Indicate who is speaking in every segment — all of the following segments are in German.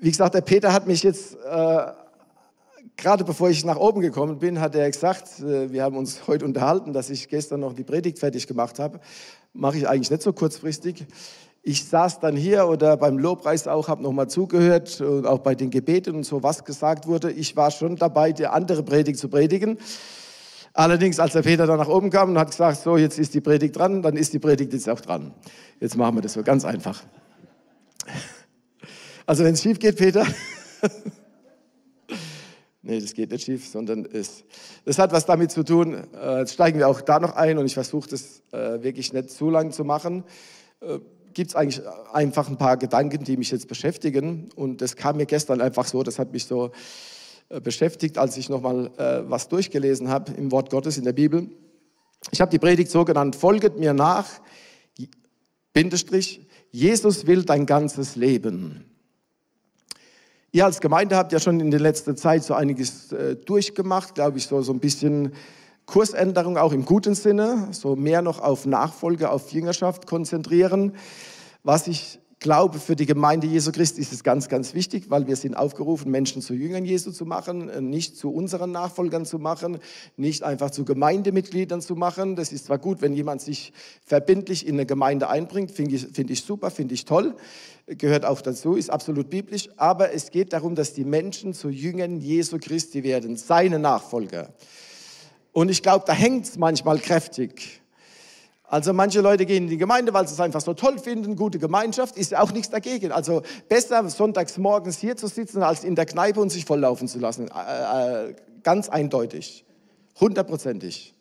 Speaker 1: wie gesagt, der Peter hat mich jetzt, äh, gerade bevor ich nach oben gekommen bin, hat er gesagt, äh, wir haben uns heute unterhalten, dass ich gestern noch die Predigt fertig gemacht habe. Mache ich eigentlich nicht so kurzfristig. Ich saß dann hier oder beim Lobpreis auch, habe nochmal zugehört und auch bei den Gebeten und so, was gesagt wurde. Ich war schon dabei, die andere Predigt zu predigen. Allerdings, als der Peter dann nach oben kam und hat gesagt, so, jetzt ist die Predigt dran, dann ist die Predigt jetzt auch dran. Jetzt machen wir das so ganz einfach. Also wenn es schief geht, Peter. nee, das geht nicht schief, sondern es, das hat was damit zu tun. Äh, jetzt steigen wir auch da noch ein und ich versuche das äh, wirklich nicht zu lang zu machen. Äh, Gibt es eigentlich einfach ein paar Gedanken, die mich jetzt beschäftigen und das kam mir gestern einfach so, das hat mich so beschäftigt, als ich nochmal was durchgelesen habe im Wort Gottes in der Bibel. Ich habe die Predigt so genannt, folget mir nach, Bindestrich, Jesus will dein ganzes Leben. Ihr als Gemeinde habt ja schon in der letzten Zeit so einiges äh, durchgemacht, glaube ich, so, so ein bisschen Kursänderung auch im guten Sinne, so mehr noch auf Nachfolge, auf Jüngerschaft konzentrieren. Was ich glaube, für die Gemeinde Jesu Christi ist es ganz, ganz wichtig, weil wir sind aufgerufen, Menschen zu Jüngern Jesu zu machen, äh, nicht zu unseren Nachfolgern zu machen, nicht einfach zu Gemeindemitgliedern zu machen. Das ist zwar gut, wenn jemand sich verbindlich in eine Gemeinde einbringt, finde ich, find ich super, finde ich toll gehört auch dazu, ist absolut biblisch, aber es geht darum, dass die Menschen zu Jüngern Jesu Christi werden, seine Nachfolger. Und ich glaube, da hängt es manchmal kräftig. Also manche Leute gehen in die Gemeinde, weil sie es einfach so toll finden, gute Gemeinschaft, ist ja auch nichts dagegen. Also besser sonntags morgens hier zu sitzen, als in der Kneipe und sich volllaufen zu lassen. Äh, äh, ganz eindeutig, hundertprozentig.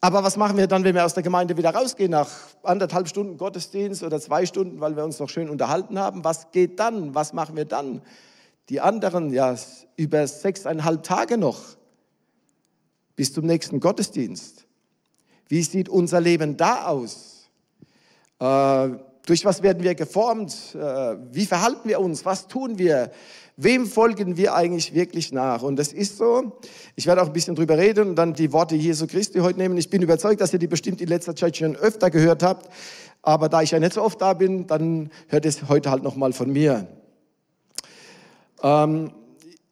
Speaker 1: Aber was machen wir dann, wenn wir aus der Gemeinde wieder rausgehen, nach anderthalb Stunden Gottesdienst oder zwei Stunden, weil wir uns noch schön unterhalten haben? Was geht dann? Was machen wir dann? Die anderen, ja, über sechseinhalb Tage noch bis zum nächsten Gottesdienst. Wie sieht unser Leben da aus? Äh, durch was werden wir geformt? Äh, wie verhalten wir uns? Was tun wir? Wem folgen wir eigentlich wirklich nach? Und das ist so. Ich werde auch ein bisschen drüber reden und dann die Worte Jesu Christi heute nehmen. Ich bin überzeugt, dass ihr die bestimmt in letzter Zeit schon öfter gehört habt. Aber da ich ja nicht so oft da bin, dann hört es heute halt nochmal von mir. Ähm,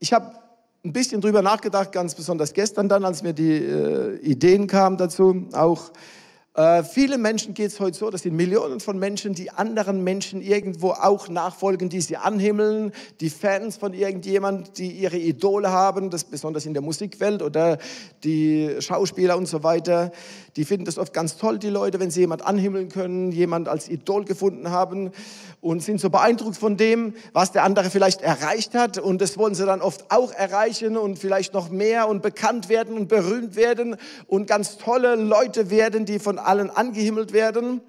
Speaker 1: ich habe ein bisschen drüber nachgedacht, ganz besonders gestern dann, als mir die äh, Ideen kamen dazu, auch äh, viele Menschen geht es heute so, das sind Millionen von Menschen, die anderen Menschen irgendwo auch nachfolgen, die sie anhimmeln, die Fans von irgendjemand, die ihre Idole haben, das besonders in der Musikwelt oder die Schauspieler und so weiter. Die finden das oft ganz toll, die Leute, wenn sie jemand anhimmeln können, jemand als Idol gefunden haben und sind so beeindruckt von dem, was der andere vielleicht erreicht hat. Und das wollen sie dann oft auch erreichen und vielleicht noch mehr und bekannt werden und berühmt werden und ganz tolle Leute werden, die von allen angehimmelt werden.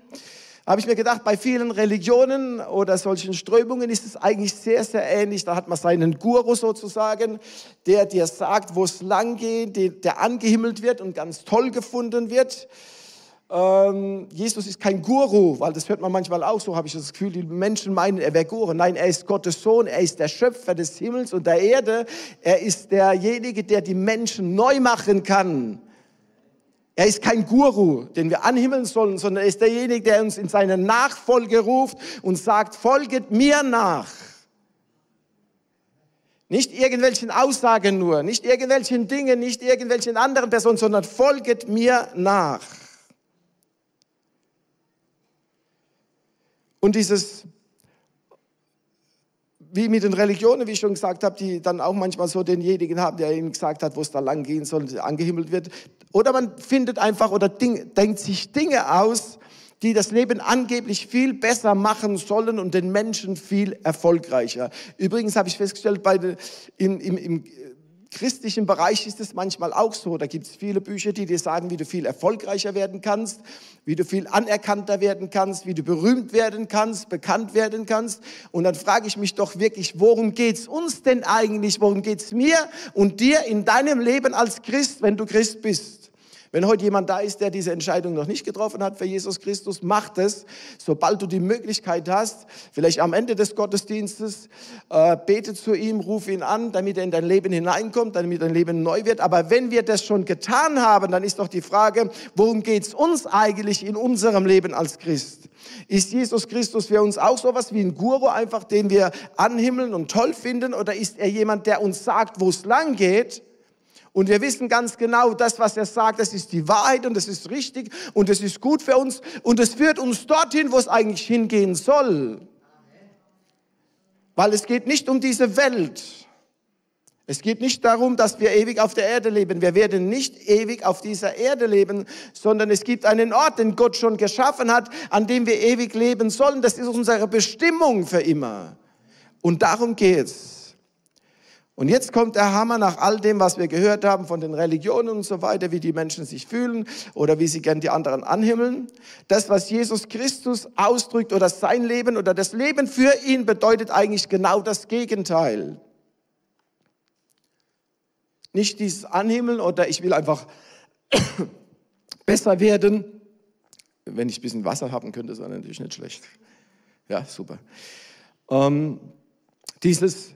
Speaker 1: Habe ich mir gedacht, bei vielen Religionen oder solchen Strömungen ist es eigentlich sehr, sehr ähnlich. Da hat man seinen Guru sozusagen, der dir sagt, wo es lang geht, der angehimmelt wird und ganz toll gefunden wird. Ähm, Jesus ist kein Guru, weil das hört man manchmal auch so, habe ich das Gefühl, die Menschen meinen, er wäre Guru. Nein, er ist Gottes Sohn, er ist der Schöpfer des Himmels und der Erde. Er ist derjenige, der die Menschen neu machen kann. Er ist kein Guru, den wir anhimmeln sollen, sondern er ist derjenige, der uns in seine Nachfolge ruft und sagt, folget mir nach. Nicht irgendwelchen Aussagen nur, nicht irgendwelchen Dingen, nicht irgendwelchen anderen Personen, sondern folget mir nach. Und dieses wie mit den Religionen, wie ich schon gesagt habe, die dann auch manchmal so denjenigen haben, der ihnen gesagt hat, wo es da lang gehen soll, angehimmelt wird. Oder man findet einfach oder Ding, denkt sich Dinge aus, die das Leben angeblich viel besser machen sollen und den Menschen viel erfolgreicher. Übrigens habe ich festgestellt, bei in, im, im christlichen Bereich ist es manchmal auch so. Da gibt es viele Bücher, die dir sagen, wie du viel erfolgreicher werden kannst, wie du viel anerkannter werden kannst, wie du berühmt werden kannst, bekannt werden kannst. Und dann frage ich mich doch wirklich, worum geht's uns denn eigentlich? Worum geht's mir und dir in deinem Leben als Christ, wenn du Christ bist? Wenn heute jemand da ist, der diese Entscheidung noch nicht getroffen hat für Jesus Christus, mach es, sobald du die Möglichkeit hast, vielleicht am Ende des Gottesdienstes, äh, bete zu ihm, ruf ihn an, damit er in dein Leben hineinkommt, damit dein Leben neu wird. Aber wenn wir das schon getan haben, dann ist doch die Frage, worum geht es uns eigentlich in unserem Leben als Christ? Ist Jesus Christus für uns auch sowas wie ein Guru, einfach den wir anhimmeln und toll finden? Oder ist er jemand, der uns sagt, wo es lang geht? Und wir wissen ganz genau, das, was er sagt, das ist die Wahrheit und das ist richtig und das ist gut für uns und es führt uns dorthin, wo es eigentlich hingehen soll. Weil es geht nicht um diese Welt. Es geht nicht darum, dass wir ewig auf der Erde leben. Wir werden nicht ewig auf dieser Erde leben, sondern es gibt einen Ort, den Gott schon geschaffen hat, an dem wir ewig leben sollen. Das ist unsere Bestimmung für immer. Und darum geht's. Und jetzt kommt der Hammer nach all dem, was wir gehört haben von den Religionen und so weiter, wie die Menschen sich fühlen oder wie sie gern die anderen anhimmeln. Das, was Jesus Christus ausdrückt oder sein Leben oder das Leben für ihn bedeutet eigentlich genau das Gegenteil. Nicht dieses Anhimmeln oder ich will einfach besser werden. Wenn ich ein bisschen Wasser haben könnte, ist natürlich nicht schlecht. Ja, super. Ähm, dieses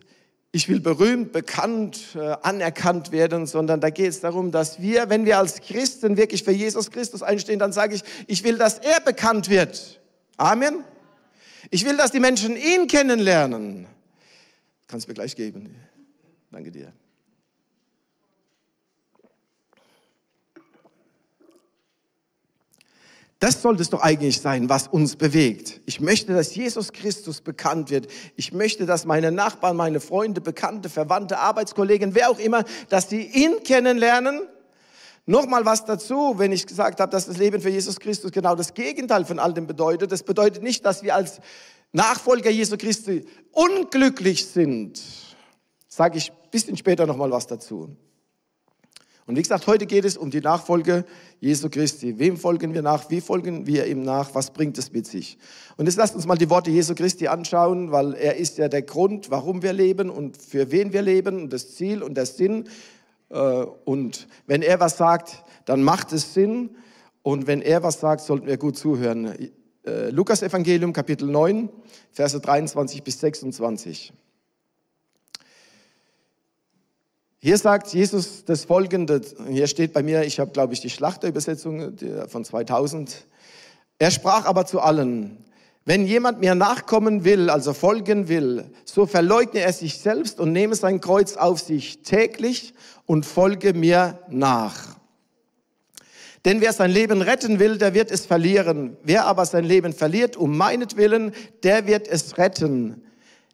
Speaker 1: ich will berühmt, bekannt, äh, anerkannt werden, sondern da geht es darum, dass wir, wenn wir als Christen wirklich für Jesus Christus einstehen, dann sage ich, ich will, dass er bekannt wird. Amen. Ich will, dass die Menschen ihn kennenlernen. Kannst du mir gleich geben. Danke dir. Das sollte es doch eigentlich sein, was uns bewegt. Ich möchte, dass Jesus Christus bekannt wird. Ich möchte, dass meine Nachbarn, meine Freunde, Bekannte, Verwandte, Arbeitskollegen, wer auch immer, dass sie ihn kennenlernen. Nochmal was dazu, wenn ich gesagt habe, dass das Leben für Jesus Christus genau das Gegenteil von all dem bedeutet. Das bedeutet nicht, dass wir als Nachfolger Jesu Christi unglücklich sind. Sage ich ein bisschen später nochmal was dazu. Und wie gesagt, heute geht es um die Nachfolge Jesu Christi. Wem folgen wir nach? Wie folgen wir ihm nach? Was bringt es mit sich? Und jetzt lasst uns mal die Worte Jesu Christi anschauen, weil er ist ja der Grund, warum wir leben und für wen wir leben und das Ziel und der Sinn. Äh, und wenn er was sagt, dann macht es Sinn. Und wenn er was sagt, sollten wir gut zuhören. Äh, Lukas Evangelium Kapitel 9, Verse 23 bis 26. Hier sagt Jesus das Folgende, hier steht bei mir, ich habe glaube ich die Schlachterübersetzung von 2000. Er sprach aber zu allen, wenn jemand mir nachkommen will, also folgen will, so verleugne er sich selbst und nehme sein Kreuz auf sich täglich und folge mir nach. Denn wer sein Leben retten will, der wird es verlieren. Wer aber sein Leben verliert um meinetwillen, der wird es retten.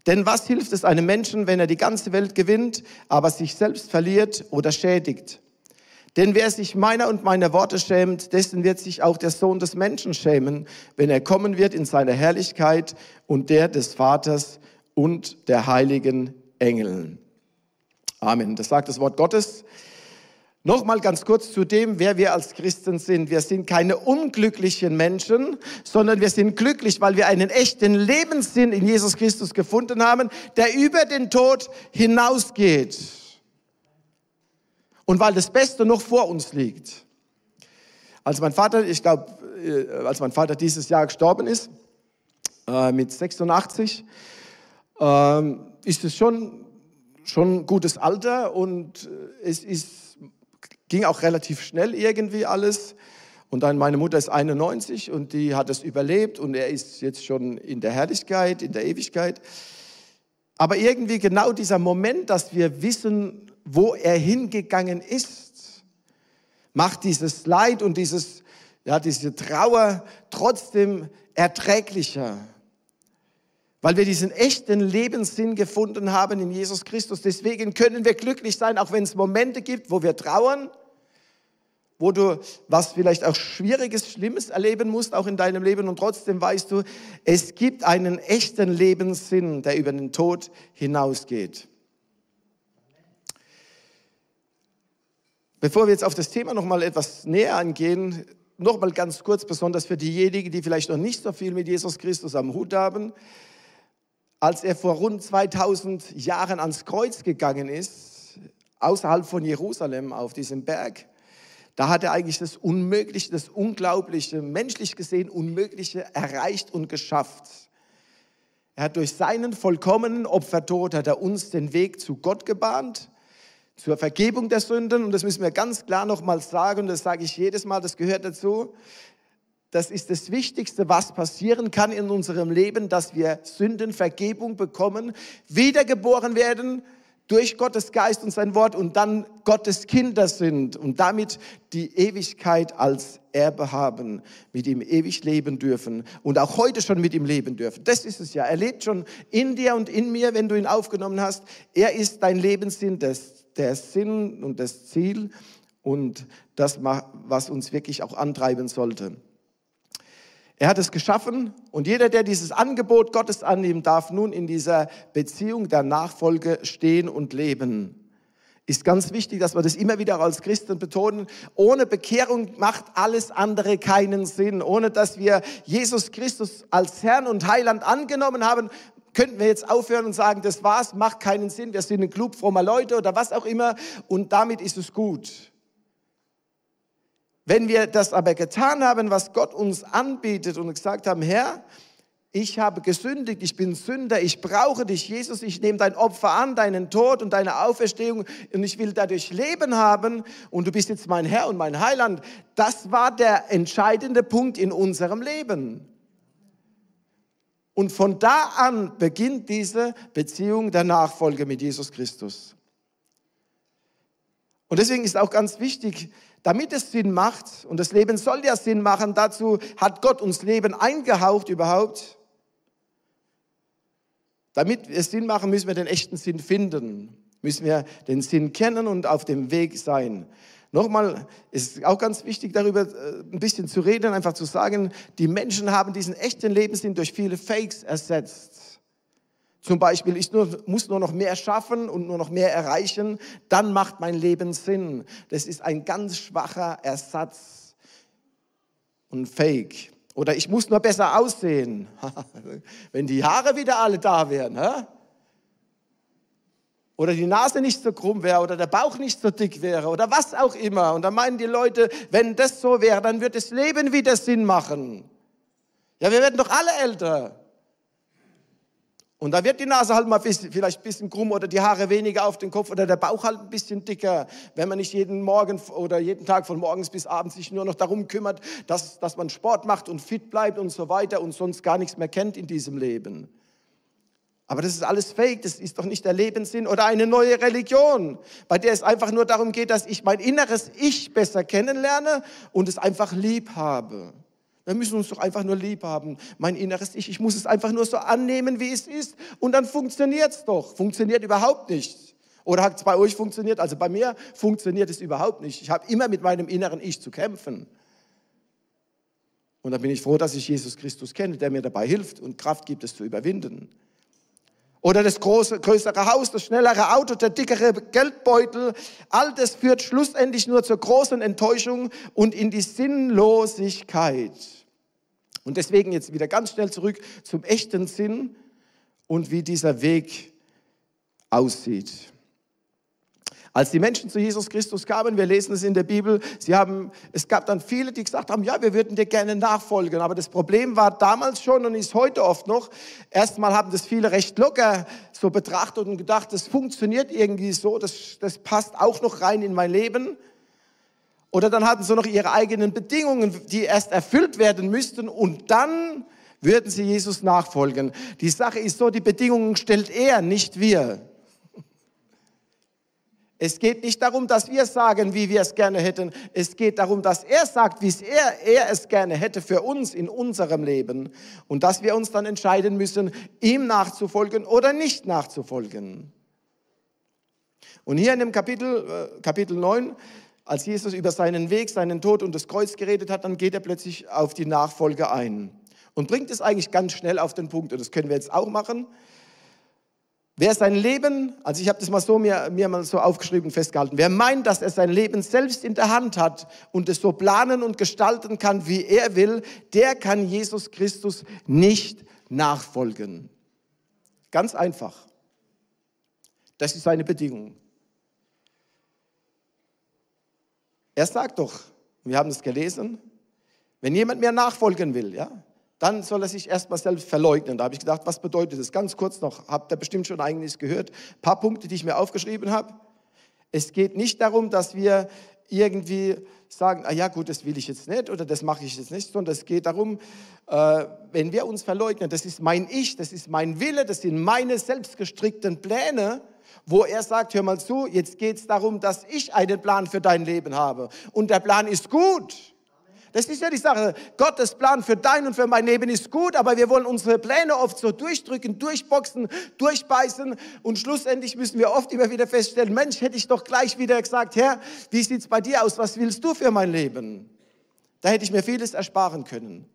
Speaker 1: Denn was hilft es einem Menschen, wenn er die ganze Welt gewinnt, aber sich selbst verliert oder schädigt? Denn wer sich meiner und meiner Worte schämt, dessen wird sich auch der Sohn des Menschen schämen, wenn er kommen wird in seiner Herrlichkeit und der des Vaters und der heiligen Engeln. Amen. Das sagt das Wort Gottes. Nochmal ganz kurz zu dem, wer wir als Christen sind. Wir sind keine unglücklichen Menschen, sondern wir sind glücklich, weil wir einen echten Lebenssinn in Jesus Christus gefunden haben, der über den Tod hinausgeht. Und weil das Beste noch vor uns liegt. Als mein Vater, ich glaube, äh, als mein Vater dieses Jahr gestorben ist, äh, mit 86, äh, ist es schon, schon ein gutes Alter und es ist Ging auch relativ schnell irgendwie alles. Und dann meine Mutter ist 91 und die hat es überlebt und er ist jetzt schon in der Herrlichkeit, in der Ewigkeit. Aber irgendwie genau dieser Moment, dass wir wissen, wo er hingegangen ist, macht dieses Leid und dieses, ja, diese Trauer trotzdem erträglicher. Weil wir diesen echten Lebenssinn gefunden haben in Jesus Christus. Deswegen können wir glücklich sein, auch wenn es Momente gibt, wo wir trauern, wo du was vielleicht auch Schwieriges, Schlimmes erleben musst, auch in deinem Leben. Und trotzdem weißt du, es gibt einen echten Lebenssinn, der über den Tod hinausgeht. Bevor wir jetzt auf das Thema noch mal etwas näher angehen, noch mal ganz kurz, besonders für diejenigen, die vielleicht noch nicht so viel mit Jesus Christus am Hut haben. Als er vor rund 2000 Jahren ans Kreuz gegangen ist, außerhalb von Jerusalem auf diesem Berg, Da hat er eigentlich das Unmögliche, das Unglaubliche, menschlich gesehen Unmögliche erreicht und geschafft. Er hat durch seinen vollkommenen Opfertod hat er uns den Weg zu Gott gebahnt, zur Vergebung der Sünden. Und das müssen wir ganz klar nochmal sagen, und das sage ich jedes Mal, das gehört dazu. Das ist das Wichtigste, was passieren kann in unserem Leben, dass wir Sündenvergebung bekommen, wiedergeboren werden durch Gottes Geist und sein Wort und dann Gottes Kinder sind und damit die Ewigkeit als Erbe haben, mit ihm ewig leben dürfen und auch heute schon mit ihm leben dürfen. Das ist es ja. Er lebt schon in dir und in mir, wenn du ihn aufgenommen hast. Er ist dein Lebenssinn, das, der Sinn und das Ziel und das, was uns wirklich auch antreiben sollte. Er hat es geschaffen und jeder, der dieses Angebot Gottes annehmen darf, nun in dieser Beziehung der Nachfolge stehen und leben. Ist ganz wichtig, dass wir das immer wieder als Christen betonen. Ohne Bekehrung macht alles andere keinen Sinn. Ohne dass wir Jesus Christus als Herrn und Heiland angenommen haben, könnten wir jetzt aufhören und sagen, das war's, macht keinen Sinn, wir sind ein Club frommer Leute oder was auch immer und damit ist es gut. Wenn wir das aber getan haben, was Gott uns anbietet und gesagt haben, Herr, ich habe gesündigt, ich bin Sünder, ich brauche dich, Jesus, ich nehme dein Opfer an, deinen Tod und deine Auferstehung und ich will dadurch Leben haben und du bist jetzt mein Herr und mein Heiland. Das war der entscheidende Punkt in unserem Leben. Und von da an beginnt diese Beziehung der Nachfolge mit Jesus Christus. Und deswegen ist auch ganz wichtig, damit es Sinn macht, und das Leben soll ja Sinn machen, dazu hat Gott uns Leben eingehaucht überhaupt. Damit es Sinn machen, müssen wir den echten Sinn finden, müssen wir den Sinn kennen und auf dem Weg sein. Nochmal, ist auch ganz wichtig, darüber äh, ein bisschen zu reden, einfach zu sagen, die Menschen haben diesen echten Lebenssinn durch viele Fakes ersetzt. Zum Beispiel, ich nur, muss nur noch mehr schaffen und nur noch mehr erreichen, dann macht mein Leben Sinn. Das ist ein ganz schwacher Ersatz und Fake. Oder ich muss nur besser aussehen. Wenn die Haare wieder alle da wären. Hä? Oder die Nase nicht so krumm wäre oder der Bauch nicht so dick wäre oder was auch immer. Und dann meinen die Leute, wenn das so wäre, dann wird das Leben wieder Sinn machen. Ja, wir werden doch alle älter. Und da wird die Nase halt mal vielleicht ein bisschen krumm oder die Haare weniger auf den Kopf oder der Bauch halt ein bisschen dicker, wenn man nicht jeden Morgen oder jeden Tag von morgens bis abends sich nur noch darum kümmert, dass, dass man Sport macht und fit bleibt und so weiter und sonst gar nichts mehr kennt in diesem Leben. Aber das ist alles fake, das ist doch nicht der Lebenssinn oder eine neue Religion, bei der es einfach nur darum geht, dass ich mein inneres Ich besser kennenlerne und es einfach lieb habe. Wir müssen uns doch einfach nur lieb haben. Mein inneres Ich, ich muss es einfach nur so annehmen, wie es ist. Und dann funktioniert es doch. Funktioniert überhaupt nicht. Oder hat es bei euch funktioniert? Also bei mir funktioniert es überhaupt nicht. Ich habe immer mit meinem inneren Ich zu kämpfen. Und da bin ich froh, dass ich Jesus Christus kenne, der mir dabei hilft und Kraft gibt, es zu überwinden. Oder das große, größere Haus, das schnellere Auto, der dickere Geldbeutel. All das führt schlussendlich nur zur großen Enttäuschung und in die Sinnlosigkeit. Und deswegen jetzt wieder ganz schnell zurück zum echten Sinn und wie dieser Weg aussieht. Als die Menschen zu Jesus Christus kamen, wir lesen es in der Bibel, sie haben, es gab dann viele, die gesagt haben, ja, wir würden dir gerne nachfolgen. Aber das Problem war damals schon und ist heute oft noch, erstmal haben das viele recht locker so betrachtet und gedacht, das funktioniert irgendwie so, das, das passt auch noch rein in mein Leben. Oder dann hatten sie noch ihre eigenen Bedingungen, die erst erfüllt werden müssten und dann würden sie Jesus nachfolgen. Die Sache ist so, die Bedingungen stellt er, nicht wir. Es geht nicht darum, dass wir sagen, wie wir es gerne hätten. Es geht darum, dass er sagt, wie es er, er es gerne hätte für uns in unserem Leben. Und dass wir uns dann entscheiden müssen, ihm nachzufolgen oder nicht nachzufolgen. Und hier in dem Kapitel, äh, Kapitel 9 als Jesus über seinen Weg, seinen Tod und das Kreuz geredet hat, dann geht er plötzlich auf die Nachfolge ein und bringt es eigentlich ganz schnell auf den Punkt. Und das können wir jetzt auch machen. Wer sein Leben, also ich habe das mal so mir, mir mal so aufgeschrieben festgehalten, wer meint, dass er sein Leben selbst in der Hand hat und es so planen und gestalten kann, wie er will, der kann Jesus Christus nicht nachfolgen. Ganz einfach. Das ist seine Bedingung. Er sagt doch, wir haben es gelesen, wenn jemand mir nachfolgen will, ja, dann soll er sich erstmal selbst verleugnen. Da habe ich gedacht, was bedeutet das? Ganz kurz noch, habt ihr bestimmt schon eigentlich gehört. Ein paar Punkte, die ich mir aufgeschrieben habe. Es geht nicht darum, dass wir irgendwie sagen, ah ja gut, das will ich jetzt nicht oder das mache ich jetzt nicht, sondern es geht darum, äh, wenn wir uns verleugnen, das ist mein Ich, das ist mein Wille, das sind meine selbstgestrickten Pläne, wo er sagt, hör mal zu, jetzt geht es darum, dass ich einen Plan für dein Leben habe und der Plan ist gut. Das ist ja die Sache. Gottes Plan für dein und für mein Leben ist gut, aber wir wollen unsere Pläne oft so durchdrücken, durchboxen, durchbeißen und schlussendlich müssen wir oft immer wieder feststellen, Mensch, hätte ich doch gleich wieder gesagt, Herr, wie sieht es bei dir aus? Was willst du für mein Leben? Da hätte ich mir vieles ersparen können.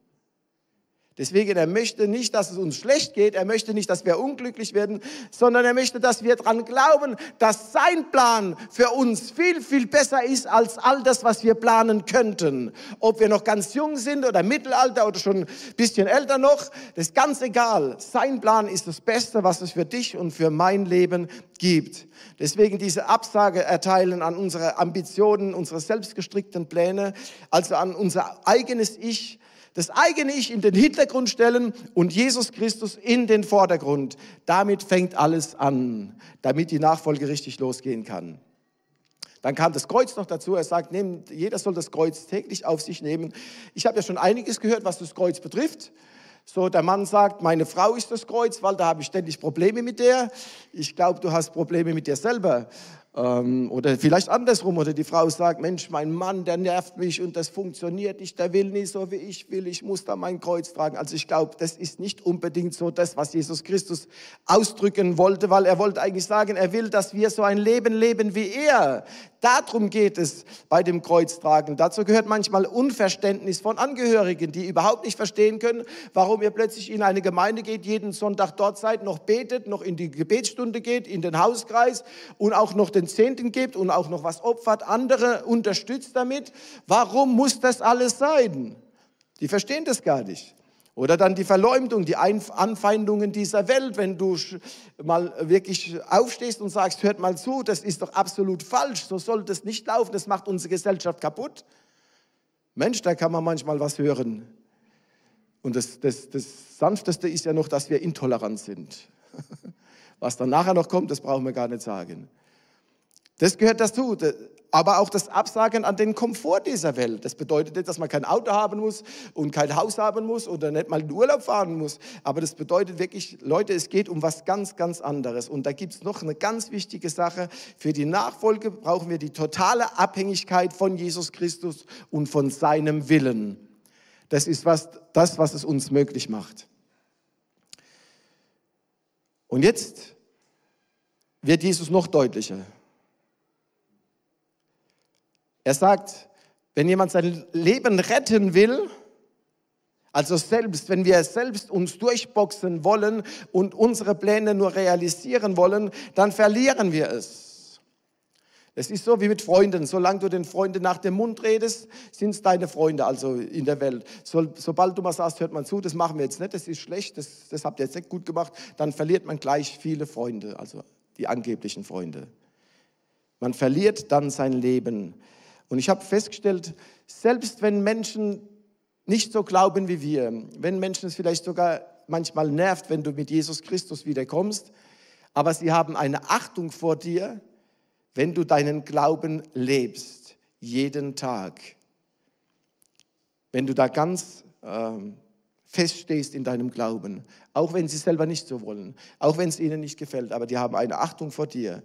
Speaker 1: Deswegen, er möchte nicht, dass es uns schlecht geht, er möchte nicht, dass wir unglücklich werden, sondern er möchte, dass wir daran glauben, dass sein Plan für uns viel, viel besser ist als all das, was wir planen könnten. Ob wir noch ganz jung sind oder Mittelalter oder schon ein bisschen älter noch, das ist ganz egal. Sein Plan ist das Beste, was es für dich und für mein Leben gibt. Deswegen diese Absage erteilen an unsere Ambitionen, unsere selbstgestrickten Pläne, also an unser eigenes Ich, das eigene Ich in den Hintergrund stellen und Jesus Christus in den Vordergrund. Damit fängt alles an, damit die Nachfolge richtig losgehen kann. Dann kam das Kreuz noch dazu. Er sagt, nehmt, jeder soll das Kreuz täglich auf sich nehmen. Ich habe ja schon einiges gehört, was das Kreuz betrifft. So, der Mann sagt, meine Frau ist das Kreuz, weil da habe ich ständig Probleme mit der. Ich glaube, du hast Probleme mit dir selber. Ähm, oder vielleicht andersrum, oder die Frau sagt, Mensch, mein Mann, der nervt mich und das funktioniert nicht, der will nicht so, wie ich will, ich muss da mein Kreuz tragen. Also ich glaube, das ist nicht unbedingt so das, was Jesus Christus ausdrücken wollte, weil er wollte eigentlich sagen, er will, dass wir so ein Leben leben wie er. Darum geht es bei dem Kreuztragen. Dazu gehört manchmal Unverständnis von Angehörigen, die überhaupt nicht verstehen können, warum ihr plötzlich in eine Gemeinde geht, jeden Sonntag dort seid, noch betet, noch in die Gebetsstunde geht, in den Hauskreis und auch noch den Zehnten gibt und auch noch was opfert, andere unterstützt damit. Warum muss das alles sein? Die verstehen das gar nicht. Oder dann die Verleumdung, die Anfeindungen dieser Welt, wenn du mal wirklich aufstehst und sagst, hört mal zu, das ist doch absolut falsch, so soll das nicht laufen, das macht unsere Gesellschaft kaputt. Mensch, da kann man manchmal was hören. Und das, das, das Sanfteste ist ja noch, dass wir intolerant sind. Was dann nachher noch kommt, das brauchen wir gar nicht sagen. Das gehört dazu aber auch das Absagen an den Komfort dieser Welt. Das bedeutet nicht, dass man kein Auto haben muss und kein Haus haben muss oder nicht mal in Urlaub fahren muss. Aber das bedeutet wirklich, Leute, es geht um was ganz, ganz anderes. Und da gibt es noch eine ganz wichtige Sache. Für die Nachfolge brauchen wir die totale Abhängigkeit von Jesus Christus und von seinem Willen. Das ist was, das, was es uns möglich macht. Und jetzt wird Jesus noch deutlicher. Er sagt, wenn jemand sein Leben retten will, also selbst, wenn wir selbst uns durchboxen wollen und unsere Pläne nur realisieren wollen, dann verlieren wir es. Es ist so wie mit Freunden. Solange du den Freunden nach dem Mund redest, sind es deine Freunde, also in der Welt. So, sobald du mal sagst, hört man zu, das machen wir jetzt nicht, das ist schlecht, das, das habt ihr jetzt nicht gut gemacht, dann verliert man gleich viele Freunde, also die angeblichen Freunde. Man verliert dann sein Leben. Und ich habe festgestellt, selbst wenn Menschen nicht so glauben wie wir, wenn Menschen es vielleicht sogar manchmal nervt, wenn du mit Jesus Christus wiederkommst, aber sie haben eine Achtung vor dir, wenn du deinen Glauben lebst, jeden Tag. Wenn du da ganz äh, feststehst in deinem Glauben, auch wenn sie selber nicht so wollen, auch wenn es ihnen nicht gefällt, aber die haben eine Achtung vor dir.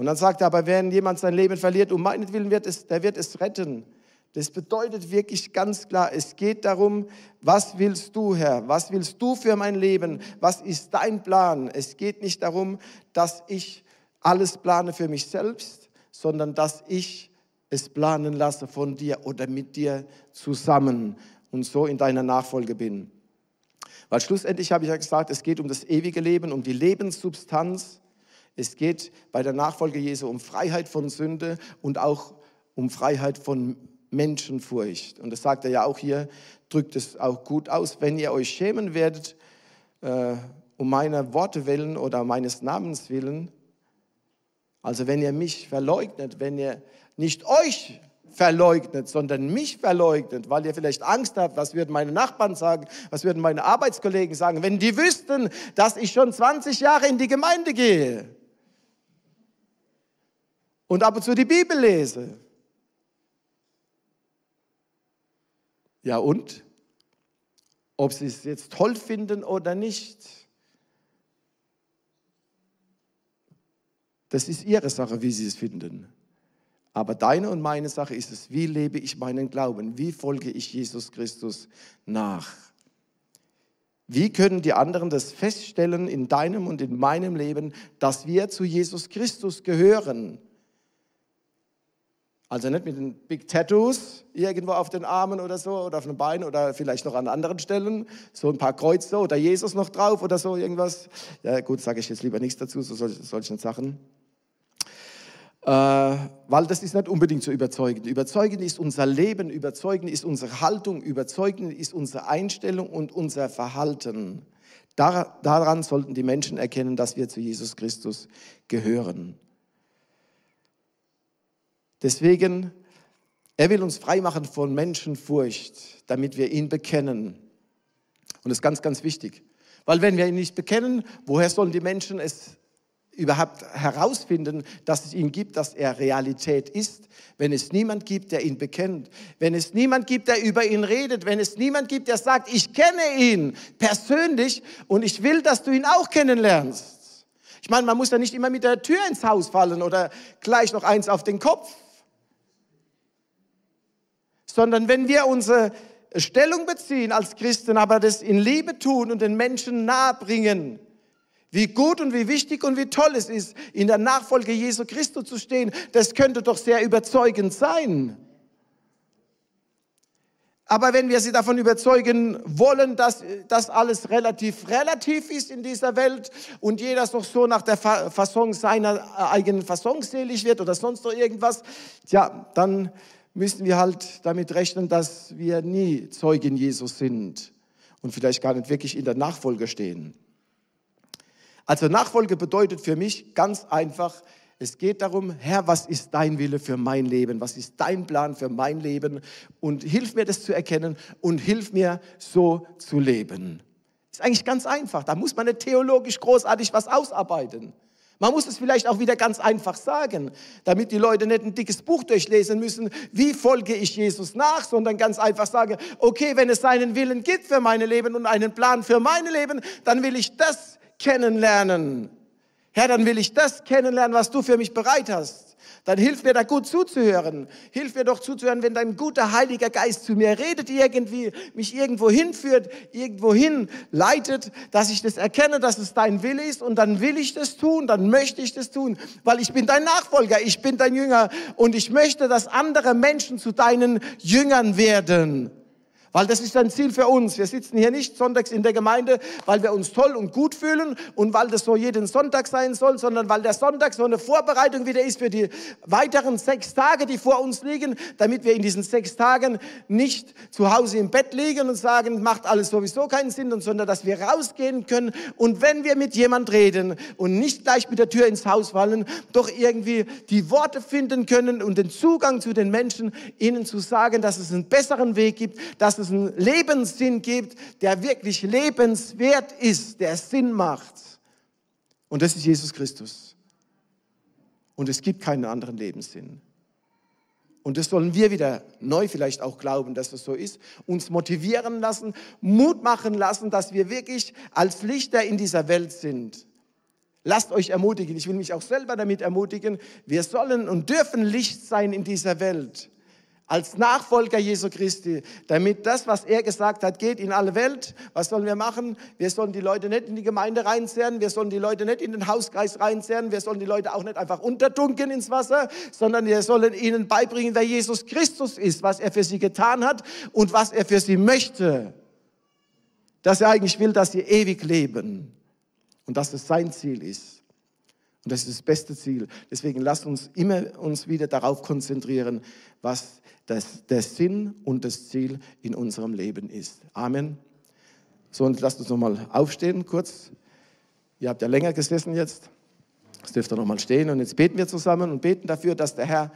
Speaker 1: Und dann sagt er, aber wenn jemand sein Leben verliert, um meinetwillen wird es, der wird es retten. Das bedeutet wirklich ganz klar, es geht darum, was willst du, Herr? Was willst du für mein Leben? Was ist dein Plan? Es geht nicht darum, dass ich alles plane für mich selbst, sondern dass ich es planen lasse von dir oder mit dir zusammen und so in deiner Nachfolge bin. Weil schlussendlich habe ich ja gesagt, es geht um das ewige Leben, um die Lebenssubstanz es geht bei der Nachfolge Jesu um Freiheit von Sünde und auch um Freiheit von Menschenfurcht. Und das sagt er ja auch hier, drückt es auch gut aus. Wenn ihr euch schämen werdet, äh, um meiner Worte willen oder meines Namens willen, Also wenn ihr mich verleugnet, wenn ihr nicht euch verleugnet, sondern mich verleugnet, weil ihr vielleicht Angst habt, was würden meine Nachbarn sagen, was würden meine Arbeitskollegen sagen, wenn die wüssten, dass ich schon 20 Jahre in die Gemeinde gehe und ab und zu die Bibel lese. Ja und? Ob sie es jetzt toll finden oder nicht, das ist ihre Sache, wie sie es finden. Aber deine und meine Sache ist es, wie lebe ich meinen Glauben? Wie folge ich Jesus Christus nach? Wie können die anderen das feststellen in deinem und in meinem Leben, dass wir zu Jesus Christus gehören? Also nicht mit den Big Tattoos irgendwo auf den Armen oder so oder auf den Beinen oder vielleicht noch an anderen Stellen, so ein paar Kreuze oder Jesus noch drauf oder so irgendwas. Ja gut, sage ich jetzt lieber nichts dazu, so solche, solchen Sachen. Äh, weil das ist nicht unbedingt so überzeugend. Überzeugend ist unser Leben, überzeugend ist unsere Haltung, überzeugend ist unsere Einstellung und unser Verhalten. daran sollten die Menschen erkennen, dass wir zu Jesus Christus gehören. Deswegen, er will uns freimachen von Menschenfurcht, damit wir ihn bekennen. Und das ist ganz, ganz wichtig. Weil wenn wir ihn nicht bekennen, woher sollen die Menschen es überhaupt herausfinden, dass es ihn gibt, dass er Realität ist, wenn es niemand gibt, der ihn bekennt, wenn es niemand gibt, der über ihn redet, wenn es niemand gibt, der sagt, ich kenne ihn persönlich und ich will, dass du ihn auch kennenlernst. Ich meine, man muss ja nicht immer mit der Tür ins Haus fallen oder gleich noch eins auf den Kopf sondern wenn wir unsere Stellung beziehen als Christen, aber das in Liebe tun und den Menschen nahebringen, wie gut und wie wichtig und wie toll es ist, in der Nachfolge Jesu Christus zu stehen, das könnte doch sehr überzeugend sein. Aber wenn wir sie davon überzeugen wollen, dass das alles relativ relativ ist in dieser Welt und jeder doch so nach der Fassung seiner eigenen Fassung selig wird oder sonst noch irgendwas, ja, dann müssen wir halt damit rechnen, dass wir nie Zeugen Jesus sind und vielleicht gar nicht wirklich in der Nachfolge stehen. Also Nachfolge bedeutet für mich ganz einfach, es geht darum, Herr, was ist dein Wille für mein Leben? Was ist dein Plan für mein Leben? Und hilf mir das zu erkennen und hilf mir so zu leben. Ist eigentlich ganz einfach. Da muss man nicht theologisch großartig was ausarbeiten. Man muss es vielleicht auch wieder ganz einfach sagen, damit die Leute nicht ein dickes Buch durchlesen müssen, wie folge ich Jesus nach, sondern ganz einfach sagen, okay, wenn es seinen Willen gibt für mein Leben und einen Plan für mein Leben, dann will ich das kennenlernen. Herr, dann will ich das kennenlernen, was du für mich bereit hast dann hilf mir da gut zuzuhören. Hilf mir doch zuzuhören, wenn dein guter Heiliger Geist zu mir redet irgendwie, mich irgendwo hinführt, irgendwo hin leitet, dass ich das erkenne, dass es dein Wille ist und dann will ich das tun, dann möchte ich das tun, weil ich bin dein Nachfolger, ich bin dein Jünger und ich möchte, dass andere Menschen zu deinen Jüngern werden. Weil das ist ein Ziel für uns. Wir sitzen hier nicht sonntags in der Gemeinde, weil wir uns toll und gut fühlen und weil das so jeden Sonntag sein soll, sondern weil der Sonntag so eine Vorbereitung wieder ist für die weiteren sechs Tage, die vor uns liegen, damit wir in diesen sechs Tagen nicht zu Hause im Bett liegen und sagen, macht alles sowieso keinen Sinn, sondern dass wir rausgehen können und wenn wir mit jemand reden und nicht gleich mit der Tür ins Haus fallen, doch irgendwie die Worte finden können und den Zugang zu den Menschen, ihnen zu sagen, dass es einen besseren Weg gibt, dass es einen Lebenssinn gibt, der wirklich lebenswert ist, der Sinn macht. Und das ist Jesus Christus. Und es gibt keinen anderen Lebenssinn. Und das sollen wir wieder neu vielleicht auch glauben, dass es so ist, uns motivieren lassen, Mut machen lassen, dass wir wirklich als Lichter in dieser Welt sind. Lasst euch ermutigen, ich will mich auch selber damit ermutigen, wir sollen und dürfen Licht sein in dieser Welt als Nachfolger Jesu Christi, damit das, was er gesagt hat, geht in alle Welt. Was sollen wir machen? Wir sollen die Leute nicht in die Gemeinde reinzerren, wir sollen die Leute nicht in den Hauskreis reinzerren, wir sollen die Leute auch nicht einfach untertunken ins Wasser, sondern wir sollen ihnen beibringen, wer Jesus Christus ist, was er für sie getan hat und was er für sie möchte. Dass er eigentlich will, dass sie ewig leben und dass es sein Ziel ist. Und das ist das beste Ziel. Deswegen lasst uns immer uns wieder darauf konzentrieren, was das, der Sinn und das Ziel in unserem Leben ist. Amen. So, und lasst uns nochmal aufstehen kurz. Ihr habt ja länger gesessen jetzt. Das dürft ihr nochmal stehen. Und jetzt beten wir zusammen und beten dafür, dass der Herr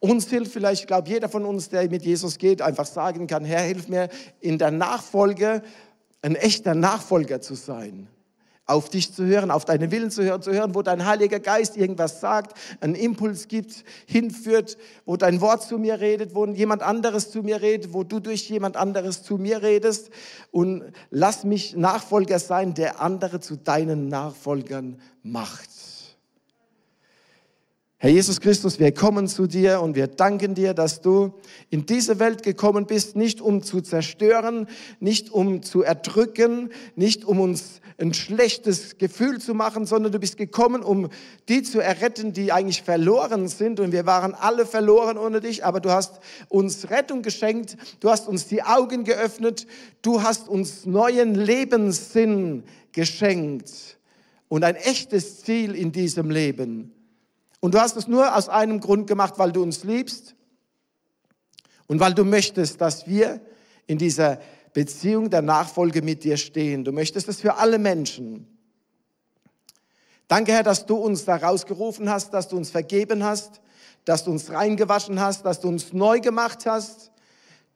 Speaker 1: uns hilft. Vielleicht, ich glaube, jeder von uns, der mit Jesus geht, einfach sagen kann, Herr, hilf mir in der Nachfolge ein echter Nachfolger zu sein auf dich zu hören, auf deinen Willen zu hören, zu hören, wo dein Heiliger Geist irgendwas sagt, einen Impuls gibt, hinführt, wo dein Wort zu mir redet, wo jemand anderes zu mir redet, wo du durch jemand anderes zu mir redest. Und lass mich Nachfolger sein, der andere zu deinen Nachfolgern macht. Herr Jesus Christus, wir kommen zu dir und wir danken dir, dass du in diese Welt gekommen bist, nicht um zu zerstören, nicht um zu erdrücken, nicht um uns ein schlechtes Gefühl zu machen, sondern du bist gekommen, um die zu erretten, die eigentlich verloren sind. Und wir waren alle verloren ohne dich, aber du hast uns Rettung geschenkt, du hast uns die Augen geöffnet, du hast uns neuen Lebenssinn geschenkt und ein echtes Ziel in diesem Leben. Und du hast es nur aus einem Grund gemacht, weil du uns liebst und weil du möchtest, dass wir in dieser Beziehung der Nachfolge mit dir stehen. Du möchtest es für alle Menschen. Danke, Herr, dass du uns da rausgerufen hast, dass du uns vergeben hast, dass du uns reingewaschen hast, dass du uns neu gemacht hast,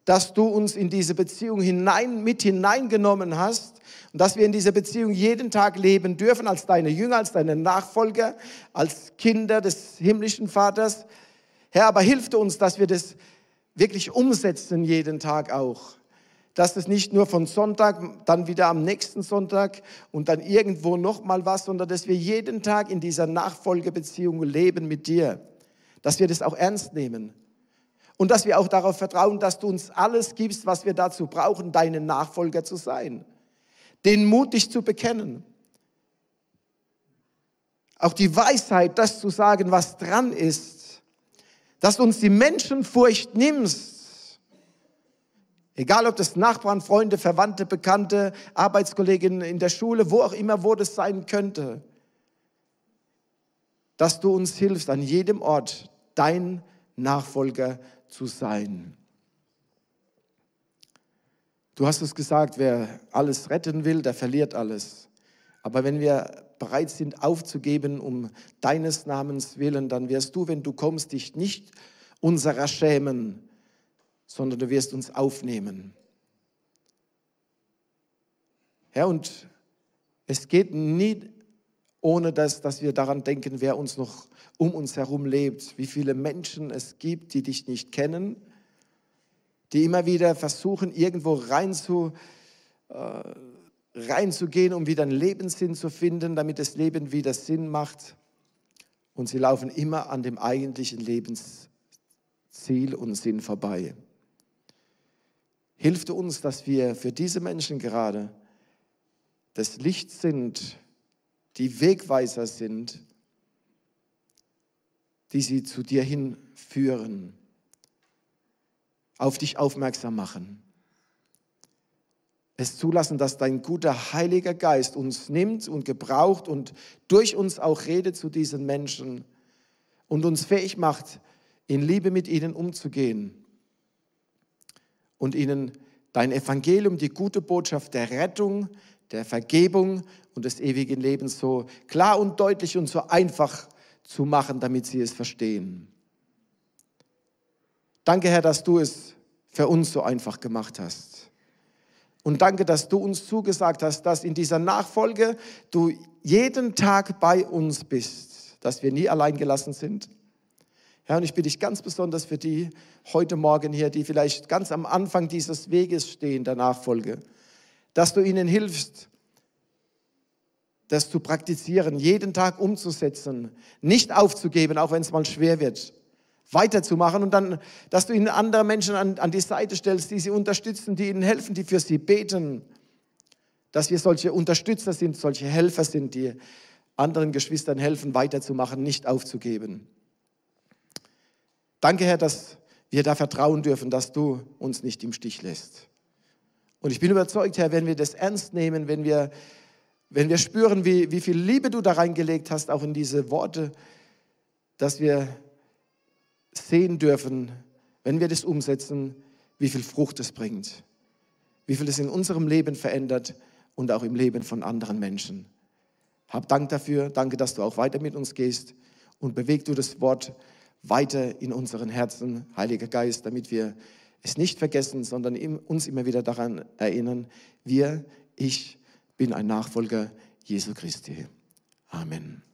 Speaker 1: dass du uns in diese Beziehung hinein, mit hineingenommen hast und dass wir in dieser Beziehung jeden Tag leben dürfen als deine Jünger, als deine Nachfolger, als Kinder des himmlischen Vaters. Herr, aber hilf uns, dass wir das wirklich umsetzen jeden Tag auch. Dass es nicht nur von Sonntag, dann wieder am nächsten Sonntag und dann irgendwo nochmal was, sondern dass wir jeden Tag in dieser Nachfolgebeziehung leben mit dir. Dass wir das auch ernst nehmen. Und dass wir auch darauf vertrauen, dass du uns alles gibst, was wir dazu brauchen, deine Nachfolger zu sein den mutig zu bekennen. Auch die Weisheit, das zu sagen, was dran ist, dass du uns die Menschenfurcht nimmst. Egal, ob das Nachbarn, Freunde, Verwandte, Bekannte, Arbeitskolleginnen in der Schule, wo auch immer, wo das sein könnte. Dass du uns hilfst, an jedem Ort dein Nachfolger zu sein. Du hast es gesagt, wer alles retten will, der verliert alles. Aber wenn wir bereit sind aufzugeben um deines Namens willen, dann wirst du, wenn du kommst, dich nicht unserer schämen, sondern du wirst uns aufnehmen. Herr, und es geht nie ohne das, dass wir daran denken, wer uns noch um uns herum lebt, wie viele Menschen es gibt, die dich nicht kennen, die immer wieder versuchen, irgendwo rein zu, äh, reinzugehen, um wieder einen Lebenssinn zu finden, damit das Leben wieder Sinn macht. Und sie laufen immer an dem eigentlichen Lebensziel und Sinn vorbei. Hilft uns, dass wir für diese Menschen gerade das Licht sind, die Wegweiser sind, die sie zu dir hinführen auf dich aufmerksam machen. Es zulassen, dass dein guter Heiliger Geist uns nimmt und gebraucht und durch uns auch redet zu diesen Menschen und uns fähig macht, in Liebe mit ihnen umzugehen und ihnen dein Evangelium, die gute Botschaft der Rettung, der Vergebung und des ewigen Lebens so klar und deutlich und so einfach zu machen, damit sie es verstehen. Danke, Herr, dass du es für uns so einfach gemacht hast. Und danke, dass du uns zugesagt hast, dass in dieser Nachfolge du jeden Tag bei uns bist, dass wir nie allein gelassen sind. Ja, und ich bitte dich ganz besonders für die heute Morgen hier, die vielleicht ganz am Anfang dieses Weges stehen, der Nachfolge, dass du ihnen hilfst, das zu praktizieren, jeden Tag umzusetzen, nicht aufzugeben, auch wenn es mal schwer wird, weiterzumachen und dann, dass du ihnen andere Menschen an, an die Seite stellst, die sie unterstützen, die ihnen helfen, die für sie beten. Dass wir solche Unterstützer sind, solche Helfer sind, die anderen Geschwistern helfen, weiterzumachen, nicht aufzugeben. Danke, Herr, dass wir da vertrauen dürfen, dass du uns nicht im Stich lässt. Und ich bin überzeugt, Herr, wenn wir das ernst nehmen, wenn wir, wenn wir spüren, wie, wie viel Liebe du da reingelegt hast, auch in diese Worte, dass wir sehen dürfen, wenn wir das umsetzen, wie viel Frucht es bringt, wie viel es in unserem Leben verändert und auch im Leben von anderen Menschen. Hab Dank dafür. Danke, dass du auch weiter mit uns gehst und beweg du das Wort weiter in unseren Herzen, Heiliger Geist, damit wir es nicht vergessen, sondern uns immer wieder daran erinnern, wir, ich bin ein Nachfolger Jesu Christi. Amen.